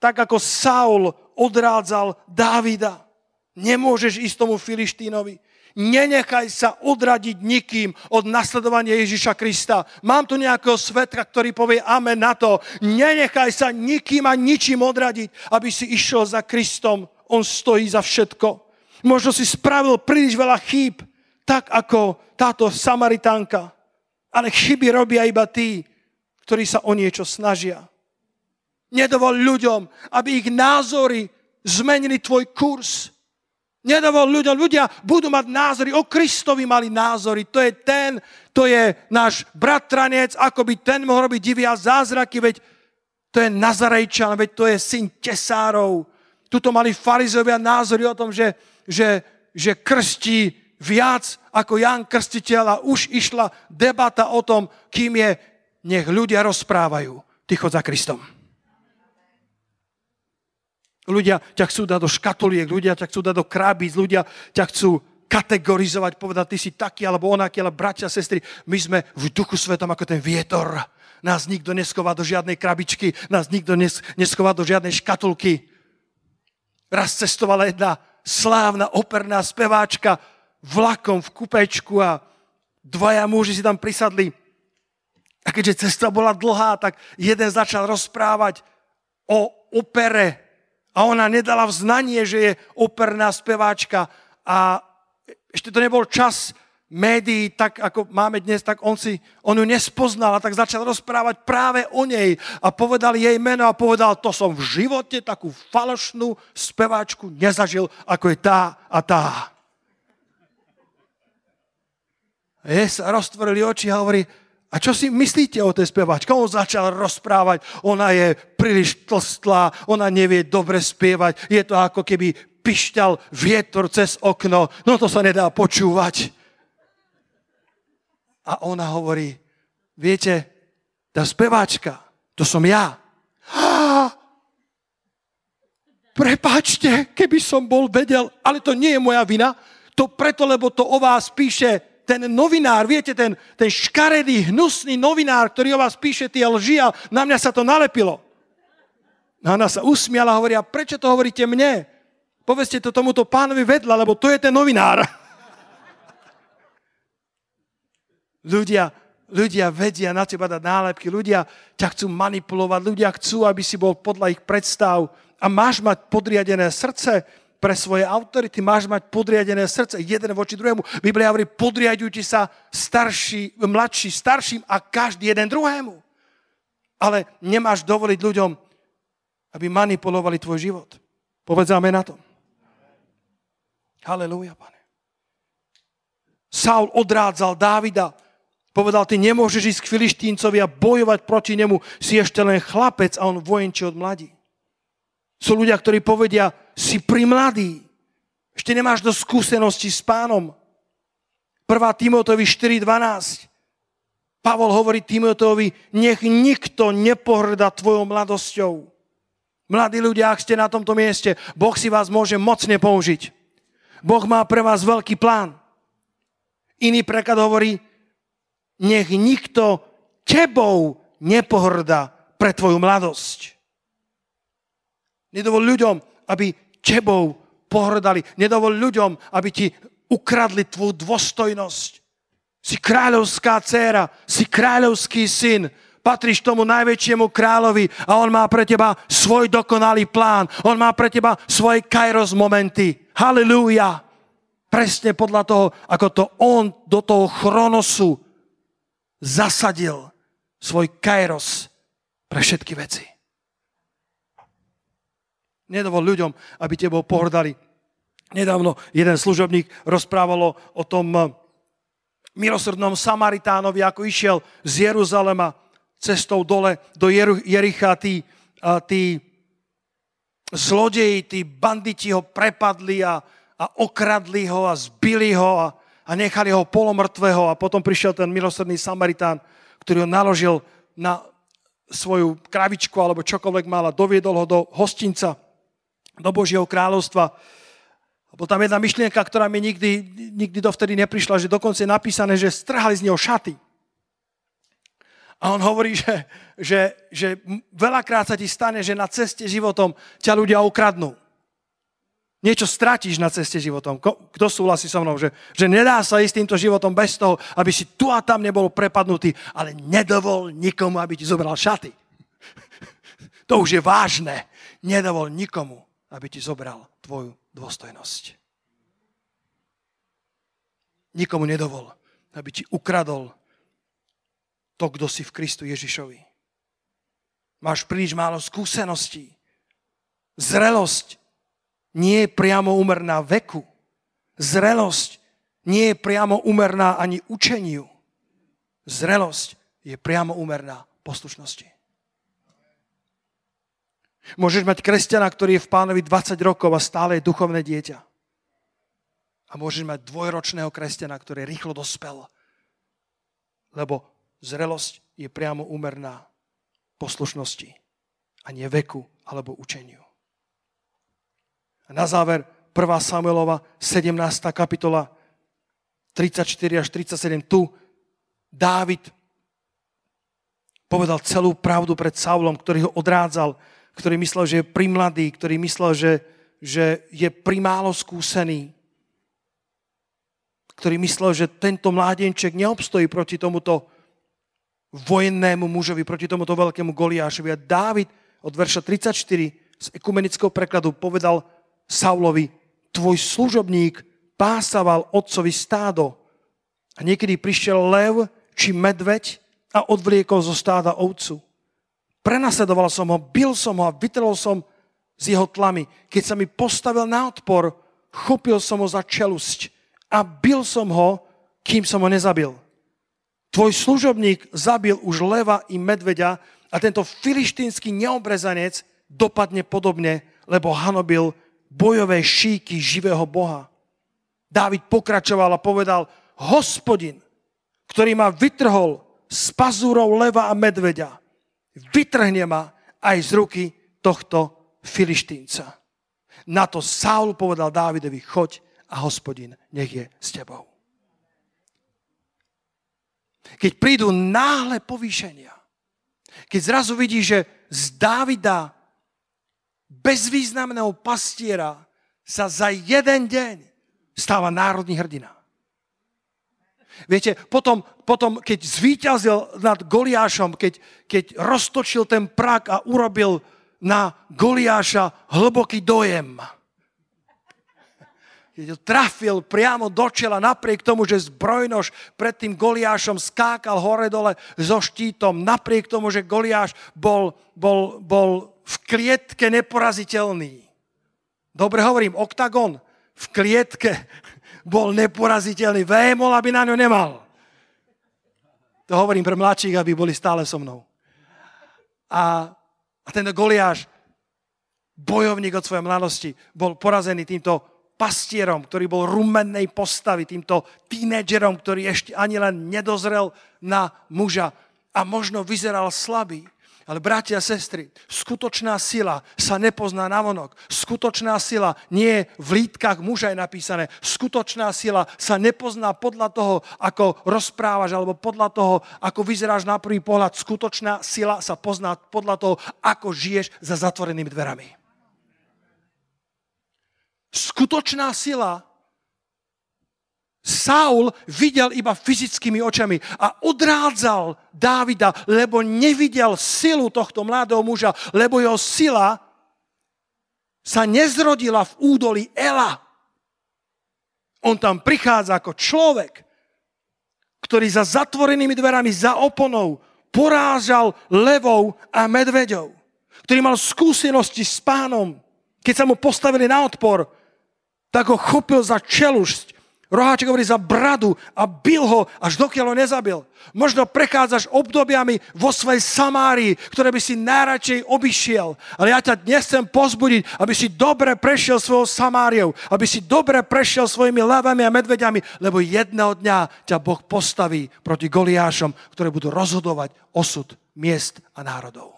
Tak ako Saul odrádzal Dávida. Nemôžeš ísť tomu Filištínovi. Nenechaj sa odradiť nikým od nasledovania Ježiša Krista. Mám tu nejakého svetka, ktorý povie amen na to. Nenechaj sa nikým a ničím odradiť, aby si išiel za Kristom. On stojí za všetko. Možno si spravil príliš veľa chýb, tak ako táto Samaritánka. Ale chyby robia iba tí, ktorí sa o niečo snažia. Nedovol ľuďom, aby ich názory zmenili tvoj kurz. Nedovol ľuďom, ľudia budú mať názory, o Kristovi mali názory, to je ten, to je náš bratranec, ako by ten mohol robiť divy a zázraky, veď to je Nazarejčan, veď to je syn tesárov. Tuto mali farizovia názory o tom, že, že, že krstí viac ako Jan Krstiteľ a už išla debata o tom, kým je, nech ľudia rozprávajú. Ty chod za Kristom. Ľudia ťa chcú dať do škatoliek, ľudia ťa chcú dať do krábic, ľudia ťa chcú kategorizovať, povedať, ty si taký alebo onaký, ale bratia, sestry, my sme v duchu svetom ako ten vietor. Nás nikto neschová do žiadnej krabičky, nás nikto neschová do žiadnej škatulky. Raz cestovala jedna slávna operná speváčka vlakom v kupečku a dvaja muži si tam prisadli. A keďže cesta bola dlhá, tak jeden začal rozprávať o opere, a ona nedala vznanie, že je operná speváčka a ešte to nebol čas médií, tak ako máme dnes, tak on, si, on ju nespoznal a tak začal rozprávať práve o nej a povedal jej meno a povedal, to som v živote takú falošnú speváčku nezažil, ako je tá a tá. A jej sa roztvorili oči a hovorí, a čo si myslíte o tej spevačke? On začal rozprávať, ona je príliš tlstlá, ona nevie dobre spievať, je to ako keby pišťal vietor cez okno, no to sa nedá počúvať. A ona hovorí, viete, tá speváčka, to som ja. [GASPS] Prepáčte, keby som bol vedel, ale to nie je moja vina, to preto, lebo to o vás píše ten novinár, viete, ten, ten škaredý, hnusný novinár, ktorý o vás píše tie lži a na mňa sa to nalepilo. Ona sa usmiala a hovorí, a prečo to hovoríte mne? Povedzte to tomuto pánovi vedľa, lebo to je ten novinár. [LAUGHS] ľudia, ľudia vedia na teba dať nálepky, ľudia ťa chcú manipulovať, ľudia chcú, aby si bol podľa ich predstav a máš mať podriadené srdce, pre svoje autority, máš mať podriadené srdce, jeden voči druhému. Biblia hovorí, podriadujte sa starší, mladší starším a každý jeden druhému. Ale nemáš dovoliť ľuďom, aby manipulovali tvoj život. Povedzme na to. Halelúja, pane. Saul odrádzal Dávida, povedal, ty nemôžeš ísť k Filištíncovi a bojovať proti nemu, si ešte len chlapec a on vojenčí od mladí. Sú ľudia, ktorí povedia, si primladý, ešte nemáš do skúsenosti s pánom. 1. Timotovi 4.12. Pavol hovorí Timotovi, nech nikto nepohrda tvojou mladosťou. Mladí ľudia, ak ste na tomto mieste, Boh si vás môže mocne použiť. Boh má pre vás veľký plán. Iný preklad hovorí, nech nikto tebou nepohrda pre tvoju mladosť. Nedovol ľuďom, aby tebou pohrdali. Nedovol ľuďom, aby ti ukradli tvoju dôstojnosť. Si kráľovská dcéra, si kráľovský syn, patríš tomu najväčšiemu kráľovi a on má pre teba svoj dokonalý plán. On má pre teba svoje kairos momenty. Halilúja. Presne podľa toho, ako to on do toho chronosu zasadil svoj kairos pre všetky veci. Nedovol ľuďom, aby tebou pohrdali. Nedávno jeden služobník rozprávalo o tom eh, milosrdnom Samaritánovi, ako išiel z Jeruzalema cestou dole do Jericha. Tí, tí zlodeji, tí banditi ho prepadli a, a okradli ho a zbili ho a, a nechali ho polomrtvého a potom prišiel ten milosrdný Samaritán, ktorý ho naložil na svoju kravičku alebo čokoľvek mal a doviedol ho do hostinca do Božieho kráľovstva. Bol tam jedna myšlienka, ktorá mi nikdy, nikdy dovtedy neprišla, že dokonca je napísané, že strhali z neho šaty. A on hovorí, že, že, že veľakrát sa ti stane, že na ceste životom ťa ľudia ukradnú. Niečo stratíš na ceste životom. Kto súhlasí so mnou, že, že nedá sa ísť týmto životom bez toho, aby si tu a tam nebol prepadnutý, ale nedovol nikomu, aby ti zobral šaty. [LAUGHS] To už je vážne. Nedovol nikomu, aby ti zobral tvoju dôstojnosť. Nikomu nedovol, aby ti ukradol to, kto si v Kristu Ježišovi. Máš príliš málo skúseností. Zrelosť nie je priamo umerná veku. Zrelosť nie je priamo umerná ani učeniu. Zrelosť je priamo umerná poslušnosti. Môžeš mať kresťana, ktorý je v pánovi 20 rokov a stále je duchovné dieťa. A môžeš mať dvojročného kresťana, ktorý rýchlo dospel. Lebo zrelosť je priamo úmerná poslušnosti a nie veku alebo učeniu. A na záver 1. Samuelova 17. kapitola 34 až 37. Tu Dávid povedal celú pravdu pred Saulom, ktorý ho odrádzal ktorý myslel, že je primladý, ktorý myslel, že, že je primálo skúsený, ktorý myslel, že tento mládenček neobstojí proti tomuto vojennému mužovi, proti tomuto veľkému Goliášovi. A Dávid od verša 34 z ekumenického prekladu povedal Saulovi, tvoj služobník pásaval otcovi stádo a niekedy prišiel lev či medveď a odvliekol zo stáda ovcu. Prenasledoval som ho, bil som ho a vytrel som z jeho tlamy. Keď sa mi postavil na odpor, chopil som ho za čelusť a bil som ho, kým som ho nezabil. tvoj služobník zabil už leva i medveďa a tento filištínsky neobrezanec dopadne podobne, lebo hanobil bojové šíky živého Boha. Dávid pokračoval a povedal, hospodin, ktorý ma vytrhol z pazúrov leva a medveďa, vytrhne ma aj z ruky tohto filištínca. Na to Saul povedal Dávidovi, choď a hospodin nech je s tebou. Keď prídu náhle povýšenia, keď zrazu vidí, že z Dávida, bezvýznamného pastiera, sa za jeden deň stáva národný hrdina. Viete, potom, potom keď zvíťazil nad Goliášom, keď, keď roztočil ten prak a urobil na Goliáša hlboký dojem, keď ho trafil priamo do čela, napriek tomu, že zbrojnož pred tým Goliášom skákal hore-dole so štítom, napriek tomu, že Goliáš bol, bol, bol v klietke neporaziteľný. Dobre hovorím, oktagon v klietke bol neporaziteľný. Vémol, aby na ňo nemal. To hovorím pre mladších, aby boli stále so mnou. A, a ten Goliáš, bojovník od svojej mladosti, bol porazený týmto pastierom, ktorý bol rumennej postavy, týmto tínedžerom, ktorý ešte ani len nedozrel na muža a možno vyzeral slabý. Ale bratia a sestry, skutočná sila sa nepozná na vonok. Skutočná sila nie je v lítkach muža je napísané. Skutočná sila sa nepozná podľa toho, ako rozprávaš, alebo podľa toho, ako vyzeráš na prvý pohľad. Skutočná sila sa pozná podľa toho, ako žiješ za zatvorenými dverami skutočná sila, Saul videl iba fyzickými očami a odrádzal Dávida, lebo nevidel silu tohto mladého muža, lebo jeho sila sa nezrodila v údolí Ela. On tam prichádza ako človek, ktorý za zatvorenými dverami, za oponou porážal levou a medveďou, ktorý mal skúsenosti s pánom, keď sa mu postavili na odpor, tak ho chopil za čelušť, roháček hovorí za bradu a bil ho, až dokiaľ ho nezabil. Možno prechádzaš obdobiami vo svojej Samárii, ktoré by si najradšej obišiel. Ale ja ťa dnes chcem pozbudiť, aby si dobre prešiel svojou Samáriou, aby si dobre prešiel svojimi levami a medveďami, lebo jedného dňa ťa Boh postaví proti Goliášom, ktoré budú rozhodovať osud miest a národov.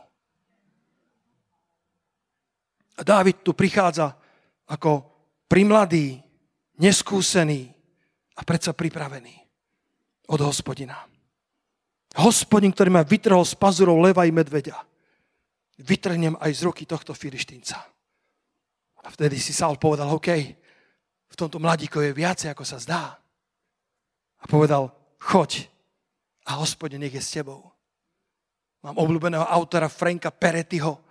A Dávid tu prichádza ako primladý, neskúsený a predsa pripravený od hospodina. Hospodin, ktorý ma vytrhol z pazurov leva i medveďa, vytrhnem aj z ruky tohto filištínca. A vtedy si Saul povedal, OK, v tomto mladíko je viacej, ako sa zdá. A povedal, choď a hospodin nech je s tebou. Mám obľúbeného autora Franka Peretyho.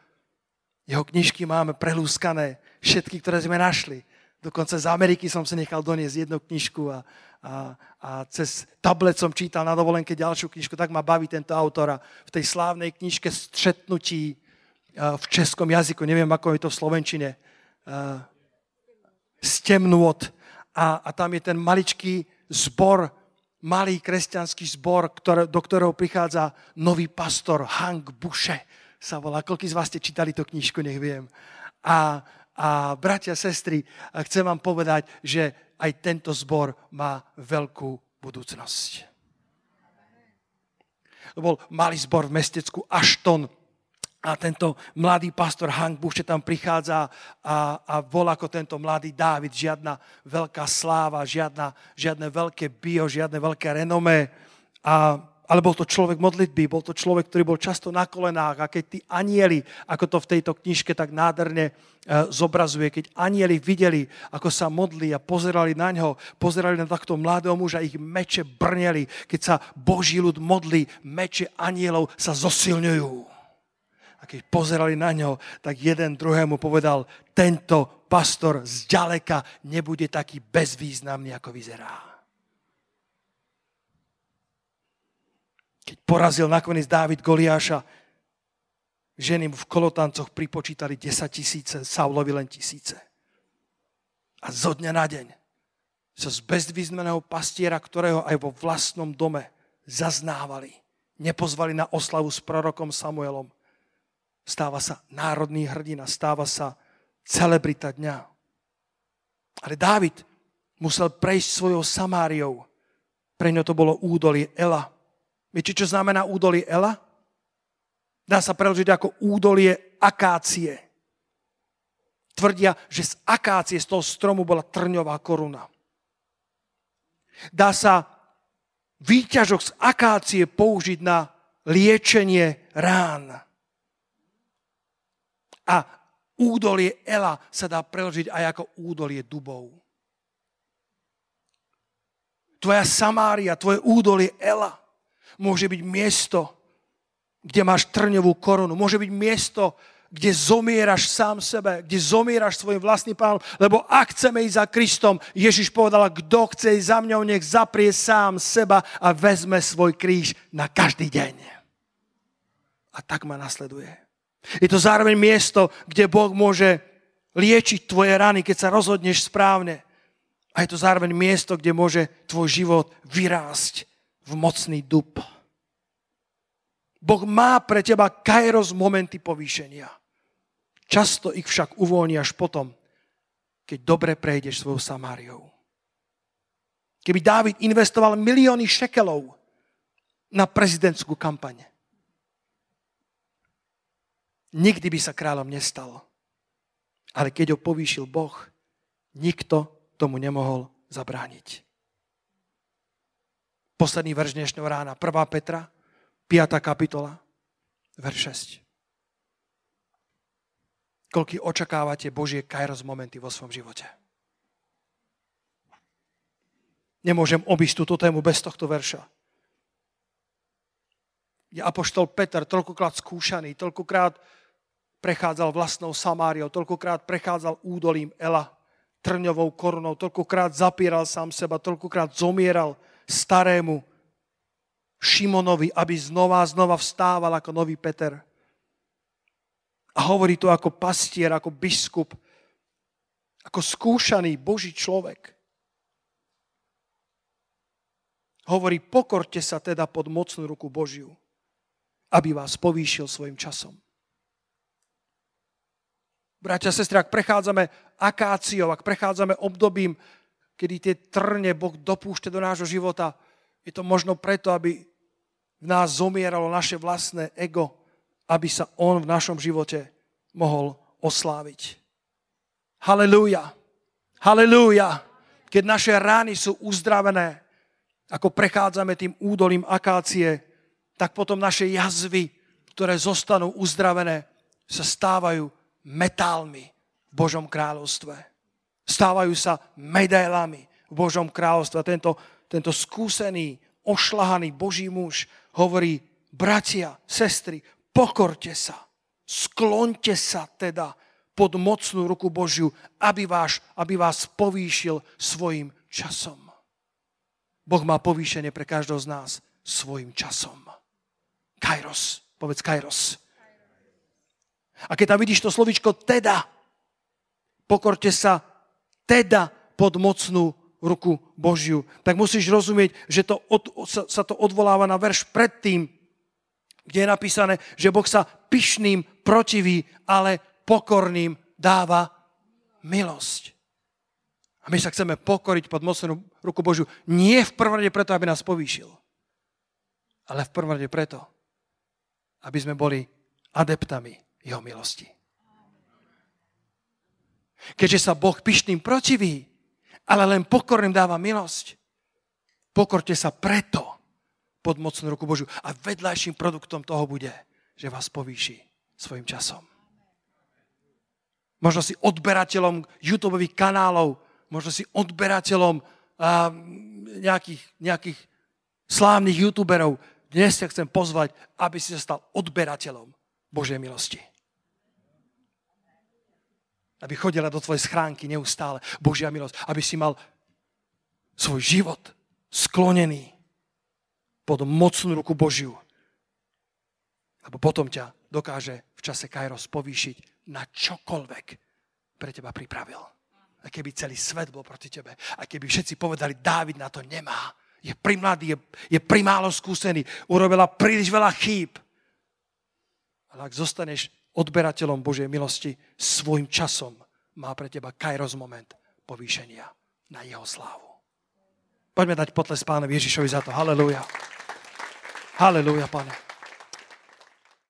Jeho knižky máme prelúskané, všetky, ktoré sme našli. Dokonca z Ameriky som si nechal doniesť jednu knižku a, a, a cez tablet som čítal na dovolenke ďalšiu knižku, tak ma baví tento autor. V tej slávnej knižke Stretnutí v českom jazyku, neviem, ako je to v slovenčine, Stemnôt. A, a tam je ten maličký zbor, malý kresťanský zbor, ktoré, do ktorého prichádza nový pastor Hank Buše sa volá. Koľký z vás ste čítali tú knižku, nech viem. A, a bratia, sestry, chcem vám povedať, že aj tento zbor má veľkú budúcnosť. To bol malý zbor v mestecku Ashton a tento mladý pastor Hank Buše tam prichádza a, a volá ako tento mladý Dávid. Žiadna veľká sláva, žiadna, žiadne veľké bio, žiadne veľké renomé. A ale bol to človek modlitby, bol to človek, ktorý bol často na kolenách a keď tí anieli, ako to v tejto knižke tak nádherne e, zobrazuje, keď anieli videli, ako sa modlí a pozerali na ňo, pozerali na takto mladého muža, ich meče brneli, keď sa Boží ľud modlí, meče anielov sa zosilňujú. A keď pozerali na ňo, tak jeden druhému povedal, tento pastor zďaleka nebude taký bezvýznamný, ako vyzerá. Keď porazil nakoniec Dávid Goliáša, ženy mu v kolotancoch pripočítali 10 tisíce, Saulovi len tisíce. A zo dňa na deň sa z bezvýznamného pastiera, ktorého aj vo vlastnom dome zaznávali. Nepozvali na oslavu s prorokom Samuelom. Stáva sa národný hrdina, stáva sa celebrita dňa. Ale Dávid musel prejsť svojou Samáriou. Pre ňo to bolo údolie Ela. Viete, čo znamená údolie Ela? Dá sa preložiť ako údolie akácie. Tvrdia, že z akácie, z toho stromu bola trňová koruna. Dá sa výťažok z akácie použiť na liečenie rán. A údolie Ela sa dá preložiť aj ako údolie dubov. Tvoja Samária, tvoje údolie Ela môže byť miesto, kde máš trňovú korunu. Môže byť miesto, kde zomieraš sám sebe, kde zomieraš svojim vlastným pánom, lebo ak chceme ísť za Kristom, Ježiš povedal, kto chce ísť za mňou, nech zaprie sám seba a vezme svoj kríž na každý deň. A tak ma nasleduje. Je to zároveň miesto, kde Boh môže liečiť tvoje rany, keď sa rozhodneš správne. A je to zároveň miesto, kde môže tvoj život vyrásť v mocný dub. Boh má pre teba kairos momenty povýšenia. Často ich však uvoľní až potom, keď dobre prejdeš svojou Samáriou. Keby Dávid investoval milióny šekelov na prezidentskú kampaň, nikdy by sa kráľom nestal. Ale keď ho povýšil Boh, nikto tomu nemohol zabrániť. Posledný verš dnešného rána, 1. Petra, 5. kapitola, verš 6. Koľky očakávate Božie kairos momenty vo svojom živote? Nemôžem obísť túto tému bez tohto verša. Je apoštol Peter toľkokrát skúšaný, toľkokrát prechádzal vlastnou Samáriou, toľkokrát prechádzal údolím Ela, trňovou korunou, toľkokrát zapieral sám seba, toľkokrát zomieral starému Šimonovi, aby znova a znova vstával ako nový Peter. A hovorí to ako pastier, ako biskup, ako skúšaný Boží človek. Hovorí, pokorte sa teda pod mocnú ruku Božiu, aby vás povýšil svojim časom. Bratia, sestry, ak prechádzame akáciou, ak prechádzame obdobím, kedy tie trne Boh dopúšťa do nášho života, je to možno preto, aby v nás zomieralo naše vlastné ego, aby sa On v našom živote mohol osláviť. Halelúja. Halelúja. Keď naše rány sú uzdravené, ako prechádzame tým údolím akácie, tak potom naše jazvy, ktoré zostanú uzdravené, sa stávajú metálmi v Božom kráľovstve. Stávajú sa medailami v Božom kráľovstve. Tento, tento skúsený, ošlahaný Boží muž hovorí, bratia, sestry, pokorte sa, sklonte sa teda pod mocnú ruku Božiu, aby, vás, aby vás povýšil svojim časom. Boh má povýšenie pre každého z nás svojim časom. Kairos, povedz Kairos. A keď tam vidíš to slovičko teda, pokorte sa teda pod mocnú ruku Božiu, tak musíš rozumieť, že to od, sa, sa to odvoláva na verš predtým, kde je napísané, že Boh sa pyšným protiví, ale pokorným dáva milosť. A my sa chceme pokoriť pod mocnú ruku Božiu. Nie v prvom rade preto, aby nás povýšil, ale v prvom rade preto, aby sme boli adeptami jeho milosti. Keďže sa Boh pyšným protiví, ale len pokorným dáva milosť, pokorte sa preto pod mocnú ruku Božiu. A vedľajším produktom toho bude, že vás povýši svojim časom. Možno si odberateľom YouTube kanálov, možno si odberateľom a, nejakých, nejakých slávnych youtuberov. Dnes ťa chcem pozvať, aby si sa stal odberateľom Božej milosti aby chodila do tvojej schránky neustále. Božia milosť. Aby si mal svoj život sklonený pod mocnú ruku Božiu. Lebo potom ťa dokáže v čase Kairos povýšiť na čokoľvek pre teba pripravil. A keby celý svet bol proti tebe, a keby všetci povedali, Dávid na to nemá, Je primladý, je, je primálo skúsený, urobila príliš veľa chýb. Ale ak zostaneš odberateľom Božej milosti, svojim časom má pre teba kairos moment povýšenia na jeho slávu. Poďme dať potles pánovi Ježišovi za to. Halelúja. Halelúja, pane.